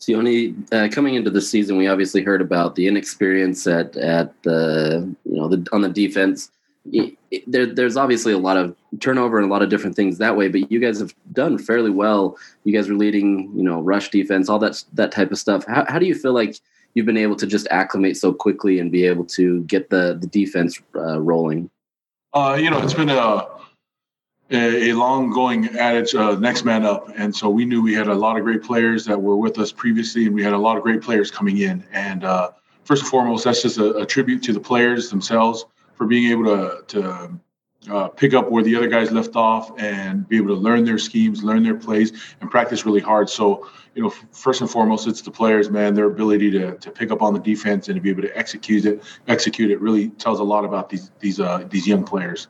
Sione, uh, coming into the season, we obviously heard about the inexperience at at the you know the, on the defense. There, there's obviously a lot of turnover and a lot of different things that way, but you guys have done fairly well. You guys were leading, you know, rush defense, all that that type of stuff. How, how do you feel like you've been able to just acclimate so quickly and be able to get the the defense uh, rolling? Uh, you know, it's been a a, long going adage, uh, next man up. And so we knew we had a lot of great players that were with us previously, and we had a lot of great players coming in. And uh, first and foremost, that's just a, a, tribute to the players themselves for being able to, to uh, pick up where the other guys left off and be able to learn their schemes, learn their plays, and practice really hard. So, you know, first and foremost, it's the players, man. Their ability to, to pick up on the defense and to be able to execute it, execute it, really tells a lot about these these uh, these young players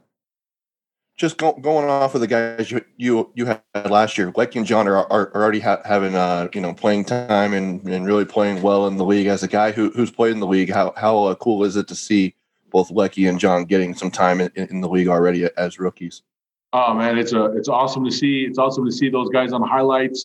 just go, going off of the guys you you, you had last year, Leki and John are, are, are already ha- having uh, you know playing time and, and really playing well in the league. As a guy who, who's played in the league, how how uh, cool is it to see both Leki and John getting some time in, in the league already as rookies? Oh man, it's a it's awesome to see. It's awesome to see those guys on highlights,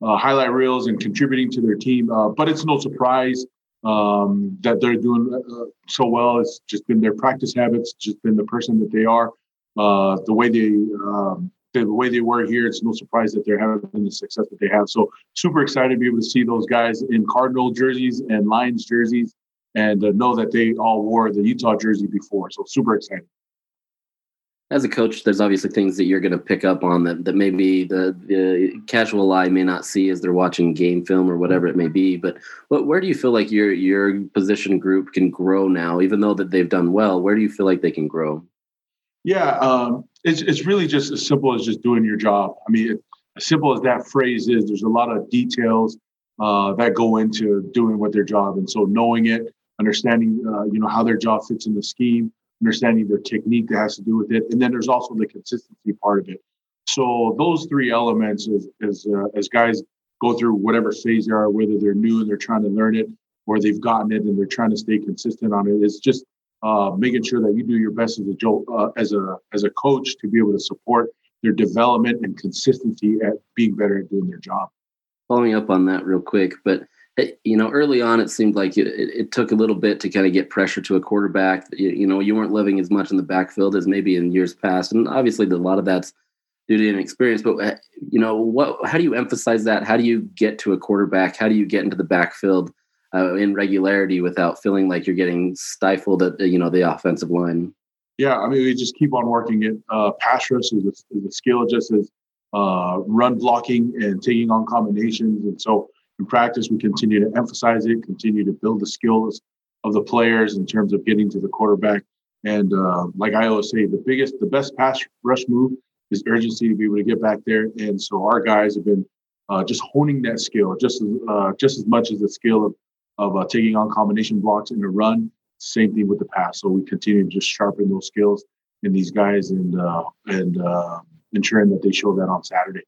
uh, highlight reels, and contributing to their team. Uh, but it's no surprise um, that they're doing uh, so well. It's just been their practice habits, just been the person that they are uh, the way they um, the way they were here, it's no surprise that they're having the success that they have. So super excited to be able to see those guys in Cardinal jerseys and Lions jerseys, and uh, know that they all wore the Utah jersey before. So super excited. As a coach, there's obviously things that you're going to pick up on that, that maybe the, the casual eye may not see as they're watching game film or whatever it may be. But what, where do you feel like your your position group can grow now, even though that they've done well? Where do you feel like they can grow? Yeah, um, it's it's really just as simple as just doing your job. I mean, it, as simple as that phrase is, there's a lot of details uh, that go into doing what their job, and so knowing it, understanding, uh, you know, how their job fits in the scheme, understanding their technique that has to do with it, and then there's also the consistency part of it. So those three elements, as as uh, as guys go through whatever phase they are, whether they're new and they're trying to learn it, or they've gotten it and they're trying to stay consistent on it, it's just uh, making sure that you do your best as a uh, as a as a coach to be able to support their development and consistency at being better at doing their job. Following up on that real quick, but you know, early on it seemed like it, it, took a little bit to kind of get pressure to a quarterback. You, you, know, you weren't living as much in the backfield as maybe in years past, and obviously a lot of that's due to inexperience. But uh, you know, what? How do you emphasize that? How do you get to a quarterback? How do you get into the backfield? Uh, in regularity without feeling like you're getting stifled at you know the offensive line. Yeah, I mean we just keep on working it. Uh, pass rush is a, is a skill just as uh, run blocking and taking on combinations, and so in practice we continue to emphasize it, continue to build the skills of the players in terms of getting to the quarterback. And uh, like I always say, the biggest, the best pass rush move is urgency to be able to get back there. And so our guys have been uh, just honing that skill just as uh, just as much as the skill of of uh, taking on combination blocks in the run. Same thing with the pass. So we continue to just sharpen those skills in these guys and uh, and uh, ensuring that they show that on Saturday.